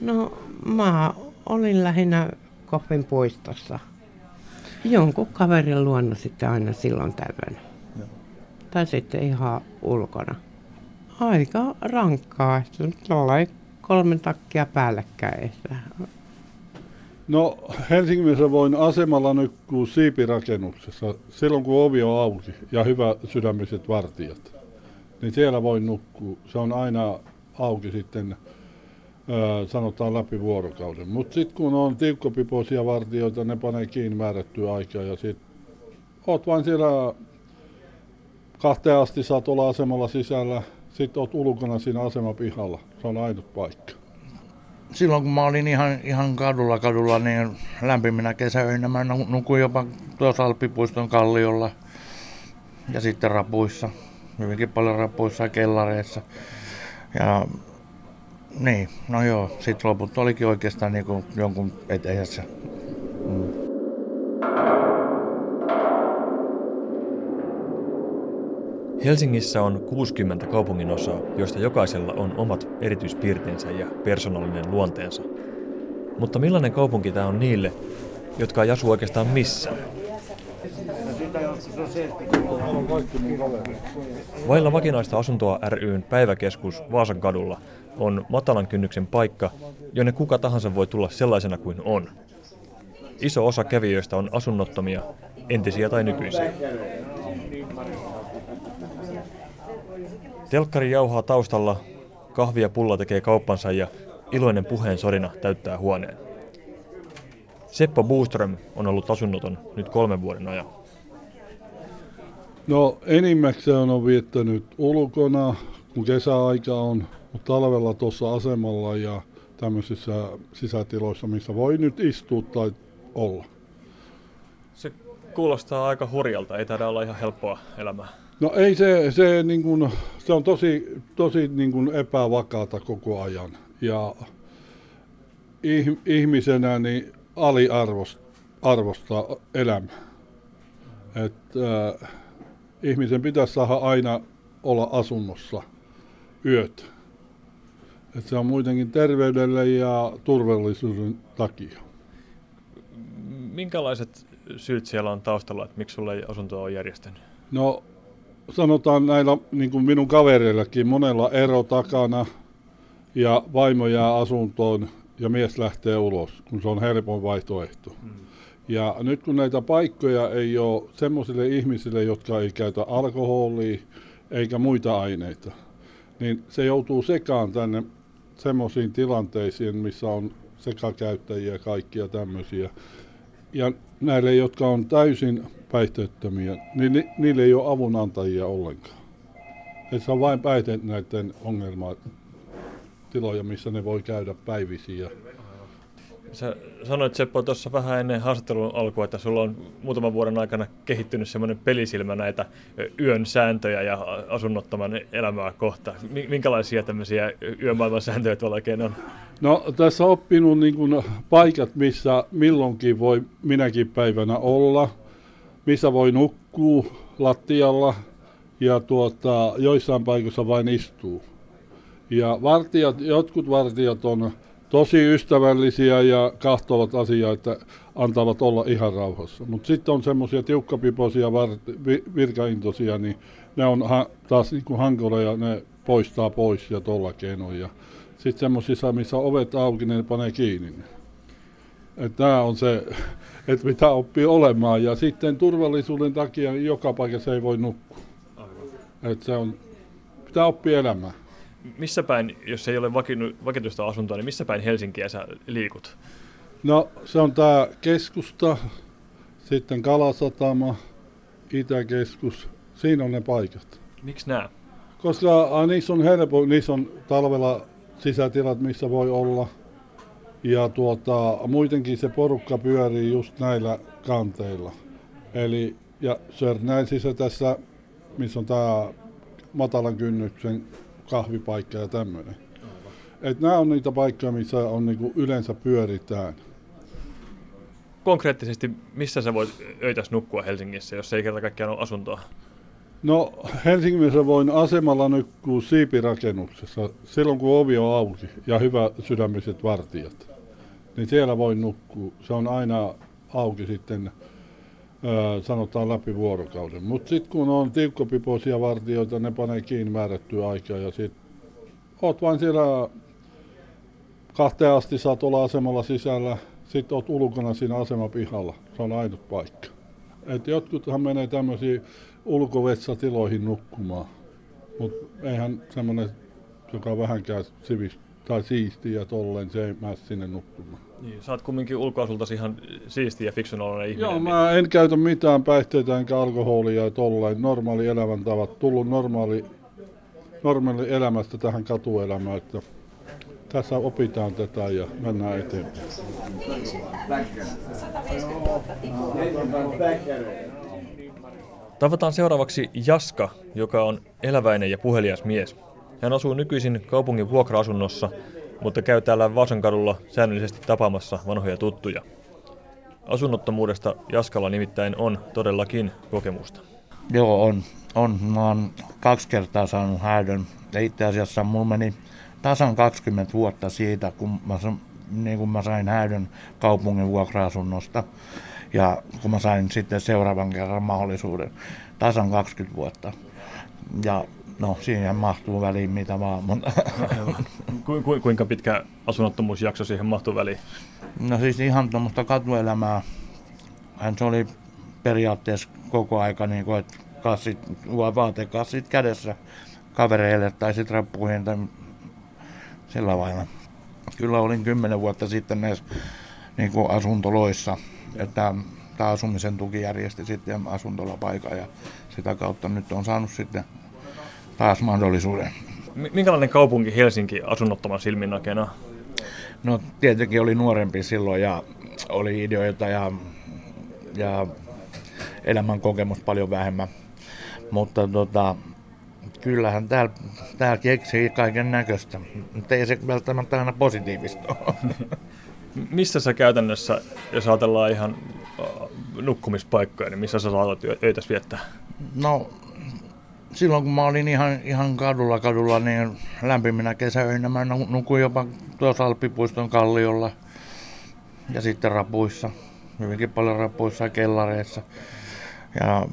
No mä olin lähinnä Koffin puistossa. Jonkun kaverin luona sitten aina silloin tällöin. Joo. Tai sitten ihan ulkona. Aika rankkaa, että kolme takkia päällekkäin. No Helsingissä voin asemalla nukkua siipirakennuksessa silloin kun ovi on auki ja hyvä sydämiset vartijat. Niin siellä voi nukkua. Se on aina auki sitten sanotaan läpi vuorokauden. Mutta sitten kun on tiukkopipoisia vartijoita, ne panee kiinni määrättyä aikaa ja sitten oot vain siellä kahteen asti saat olla asemalla sisällä, sitten oot ulkona siinä asemapihalla. Se on ainut paikka. Silloin kun mä olin ihan, ihan kadulla kadulla, niin lämpiminä kesäöinä mä nukuin jopa tuossa Alppipuiston kalliolla ja sitten rapuissa. Hyvinkin paljon rapuissa ja kellareissa. Ja niin, no joo, sitten loput olikin oikeastaan niin kuin jonkun eteisessä. Mm. Helsingissä on 60 kaupungin osaa, joista jokaisella on omat erityispiirteensä ja persoonallinen luonteensa. Mutta millainen kaupunki tämä on niille, jotka ei asu oikeastaan missään? Vailla vakinaista asuntoa ryn päiväkeskus Vaasan kadulla on matalan kynnyksen paikka, jonne kuka tahansa voi tulla sellaisena kuin on. Iso osa kävijöistä on asunnottomia, entisiä tai nykyisiä. Telkkari jauhaa taustalla, kahvia pulla tekee kauppansa ja iloinen puheen sorina täyttää huoneen. Seppo Buuström on ollut asunnoton nyt kolmen vuoden ajan. No enimmäkseen on viettänyt ulkona, kun kesäaika on, mutta talvella tuossa asemalla ja tämmöisissä sisätiloissa, missä voi nyt istua tai olla. Se kuulostaa aika hurjalta, ei taida olla ihan helppoa elämää. No ei se, se, niin kuin, se on tosi, tosi niin kuin epävakaata koko ajan. Ja ihmisenä niin aliarvostaa elämää. Että, äh, ihmisen pitäisi saada aina olla asunnossa yöt. Et se on muutenkin terveydelle ja turvallisuuden takia. Minkälaiset syyt siellä on taustalla, että miksi sulle ei asuntoa ole järjestänyt? No sanotaan näillä niin kuin minun kavereillakin, monella ero takana ja vaimo jää asuntoon ja mies lähtee ulos, kun se on helpon vaihtoehto. Hmm. Ja nyt kun näitä paikkoja ei ole semmoisille ihmisille, jotka ei käytä alkoholia eikä muita aineita, niin se joutuu sekaan tänne semmoisiin tilanteisiin, missä on sekakäyttäjiä ja kaikkia tämmöisiä. Ja näille, jotka on täysin päihteettömiä, niin ni, niille ei ole avunantajia ollenkaan. Et se on vain päihteet näiden ongelmatiloja, missä ne voi käydä päivisiä. Sä sanoit Seppo tuossa vähän ennen haastattelun alkua, että sulla on muutaman vuoden aikana kehittynyt semmoinen pelisilmä näitä yön sääntöjä ja asunnottoman elämää kohta. Minkälaisia tämmöisiä yömaailman sääntöjä tuolla oikein on? No tässä on oppinut niin kuin paikat, missä milloinkin voi minäkin päivänä olla, missä voi nukkua lattialla ja tuota, joissain paikoissa vain istuu. Ja vartijat, jotkut vartijat on tosi ystävällisiä ja kahtovat asiaa, että antavat olla ihan rauhassa. Mutta sitten on semmoisia tiukkapipoisia vi, virkaintoisia, niin ne on ha, taas niin kuin hankala ja ne poistaa pois ja tuolla keinoin. Sitten semmoisissa, missä ovet auki, ne panee kiinni. Tämä on se, että mitä oppii olemaan. Ja sitten turvallisuuden takia joka paikassa ei voi nukkua. Että se on, pitää oppia elämään missä päin, jos ei ole vakituista asuntoa, niin missä päin Helsinkiä sä liikut? No se on tämä keskusta, sitten Kalasatama, Itäkeskus, siinä on ne paikat. Miksi nämä? Koska a, niissä on helppo, niissä on talvella sisätilat, missä voi olla. Ja tuota, muutenkin se porukka pyörii just näillä kanteilla. Eli, ja Sörnäisissä tässä, missä on tämä matalan kynnyksen kahvipaikka ja tämmöinen. Et nämä on niitä paikkoja, missä on niinku yleensä pyöritään. Konkreettisesti, missä sä voit öitäs nukkua Helsingissä, jos ei kerta kaikkiaan ole asuntoa? No Helsingissä voin asemalla nukkua siipirakennuksessa silloin kun ovi on auki ja hyvä sydämiset vartijat. Niin siellä voin nukkua. Se on aina auki sitten sanotaan läpi vuorokauden. Mutta sitten kun on tiukkopipoisia vartijoita, ne panee kiinni määrättyä aikaa ja sitten oot vain siellä kahteen asti saat olla asemalla sisällä, sitten oot ulkona siinä asemapihalla. Se on ainut paikka. Et jotkuthan menee tämmöisiin ulkovetsatiloihin nukkumaan, mutta eihän semmoinen, joka vähänkään sivis tai siistiä ja tolleen, se ei mene sinne nukkumaan. Niin, sä oot kumminkin ulkoasultasi ihan siisti ja fiksun ihminen. Joo, mä en käytä mitään päihteitä enkä alkoholia ja tolleen. Normaali elämäntavat. Tullut normaali, normaali elämästä tähän katuelämään, että tässä opitaan tätä ja mennään eteenpäin. Tavataan seuraavaksi Jaska, joka on eläväinen ja puhelias mies. Hän asuu nykyisin kaupungin vuokra-asunnossa, mutta käy täällä Vaasankadulla säännöllisesti tapaamassa vanhoja tuttuja. Asunnottomuudesta Jaskalla nimittäin on todellakin kokemusta. Joo, on. on. Mä oon kaksi kertaa saanut häädön. Ja itse asiassa mulla meni tasan 20 vuotta siitä, kun mä, niin kun mä sain häädön kaupungin vuokra-asunnosta. Ja kun mä sain sitten seuraavan kerran mahdollisuuden, tasan 20 vuotta. Ja no siihen mahtuu väliin mitä vaan. Mutta Ku, ku, kuinka pitkä asunnottomuusjakso siihen mahtuu väliin? No siis ihan tuommoista katuelämää. Hän se oli periaatteessa koko aika niin kuin, että kassit, vaatekassit kädessä kavereille tai sitten rappuihin tai sillä lailla. Kyllä olin kymmenen vuotta sitten näissä niin kuin asuntoloissa, että tämä asumisen tuki järjesti sitten asuntolapaikan ja sitä kautta nyt on saanut sitten taas mahdollisuuden. Minkälainen kaupunki Helsinki asunnottoman silmin näkenä? No tietenkin oli nuorempi silloin ja oli ideoita ja, ja elämän kokemus paljon vähemmän. Mutta tota, kyllähän täällä, täällä keksii kaiken näköistä, mutta ei se välttämättä aina positiivista Missä sä käytännössä, jos ajatellaan ihan nukkumispaikkoja, niin missä sä saatat öitä viettää? No silloin kun mä olin ihan, ihan kadulla kadulla, niin lämpiminä kesäöinä mä nukuin jopa tuossa Alppipuiston kalliolla ja sitten rapuissa, hyvinkin paljon rapuissa ja kellareissa. Ja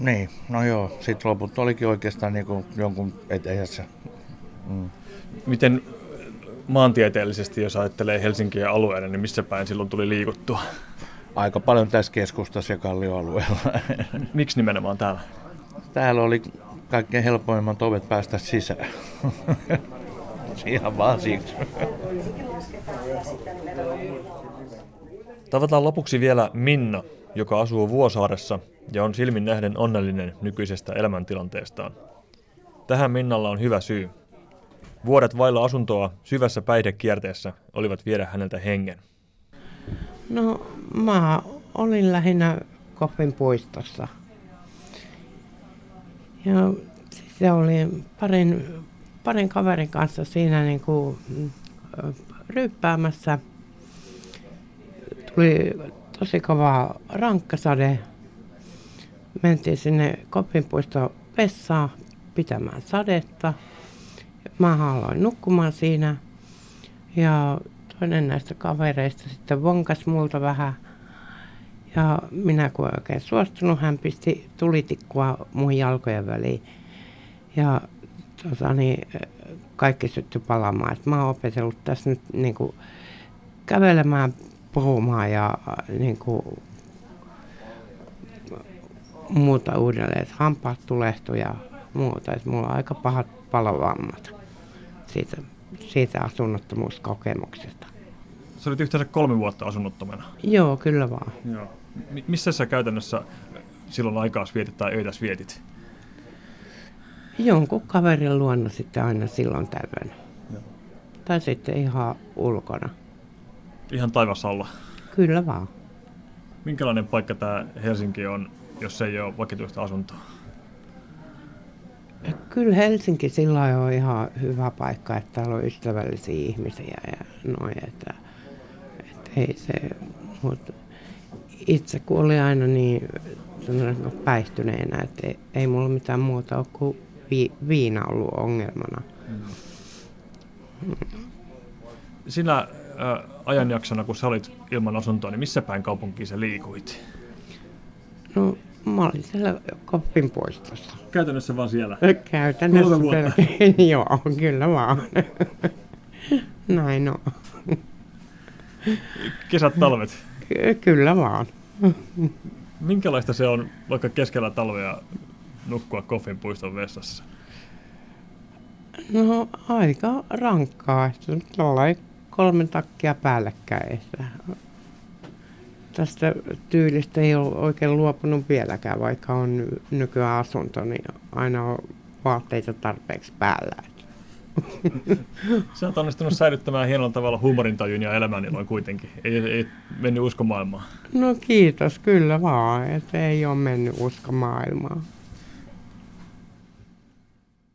niin, no joo, sitten loput olikin oikeastaan niin kuin jonkun eteisessä. Mm. Miten maantieteellisesti, jos ajattelee Helsinkiä alueena, niin missä päin silloin tuli liikuttua? Aika paljon tässä keskustassa ja kallioalueella. Miksi nimenomaan täällä? Täällä oli kaikkein helpoimmat ovet päästä sisään. Ihan vaan siksi. Tavataan lopuksi vielä Minna, joka asuu Vuosaaressa ja on silmin nähden onnellinen nykyisestä elämäntilanteestaan. Tähän Minnalla on hyvä syy. Vuodet vailla asuntoa syvässä päihdekierteessä olivat viedä häneltä hengen. No mä olin lähinnä Koffin puistossa – ja se oli parin, parin kaverin kanssa siinä niin kuin ryppäämässä. Tuli tosi kova rankkasade. Mentiin sinne Kopinpuiston vessaan pitämään sadetta. Mä aloin nukkumaan siinä. Ja toinen näistä kavereista sitten vonkas multa vähän – ja minä kun oikein suostunut, hän pisti tulitikkua mun jalkojen väliin. Ja tota, niin, kaikki syttyi palamaan. Et mä oon opetellut tässä nyt niin kuin, kävelemään, puhumaan ja niin kuin, muuta uudelleen. Et hampaat tulehtui ja muuta. Et mulla on aika pahat palovammat siitä, siitä asunnottomuuskokemuksesta. Sä olit yhteensä kolme vuotta asunnottomana. Joo, kyllä vaan. Joo missä sä käytännössä silloin aikaa vietit tai öitä vietit? Jonkun kaverin luona sitten aina silloin tällöin. Joo. Tai sitten ihan ulkona. Ihan taivassa olla? Kyllä vaan. Minkälainen paikka tämä Helsinki on, jos ei ole vakituista asuntoa? Kyllä Helsinki sillä on ihan hyvä paikka, että täällä on ystävällisiä ihmisiä ja noin, että, että ei se, mutta itse kun oli aina niin sanotaanko päihtyneenä, että ei, ei mulla mitään muuta ole kuin vi, viina ollut ongelmana. Sinä äh, ajanjaksona, kun sä olit ilman asuntoa, niin missä päin kaupunkiin sä liikuit? No, mä olin siellä Koppin puistossa. Käytännössä vaan siellä. Käytännössä. Kolme Joo, kyllä vaan. Näin on. Kesät, talvet. Ky- Kyllä vaan. Minkälaista se on vaikka keskellä talvea nukkua Koffin puiston vessassa? No aika rankkaa, että tuolla ei kolme takkia päällekkäin. Tästä tyylistä ei ole oikein luopunut vieläkään, vaikka on nykyään asunto, niin aina on vaatteita tarpeeksi päällä. Sä oot onnistunut säilyttämään hienolla tavalla huumorintajun ja elämänilon kuitenkin. Ei, ei mennyt uskomaailmaan. No kiitos, kyllä vaan, että ei ole mennyt usko maailmaa.